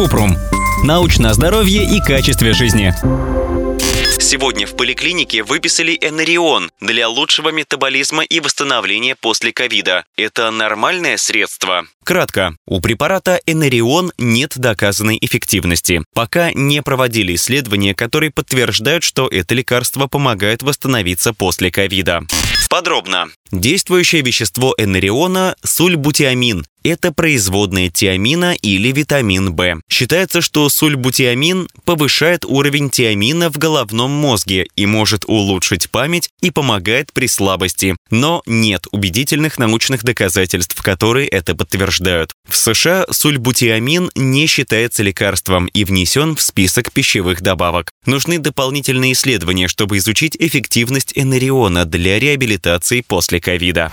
Купрум. Научное здоровье и качестве жизни. Сегодня в поликлинике выписали Энерион для лучшего метаболизма и восстановления после ковида. Это нормальное средство? Кратко, у препарата Энерион нет доказанной эффективности. Пока не проводили исследования, которые подтверждают, что это лекарство помогает восстановиться после ковида. Подробно. Действующее вещество энериона – сульбутиамин. Это производная тиамина или витамин В. Считается, что сульбутиамин повышает уровень тиамина в головном мозге и может улучшить память и помогает при слабости. Но нет убедительных научных доказательств, которые это подтверждают. В США сульбутиамин не считается лекарством и внесен в список пищевых добавок. Нужны дополнительные исследования, чтобы изучить эффективность энериона для реабилитации после ковида.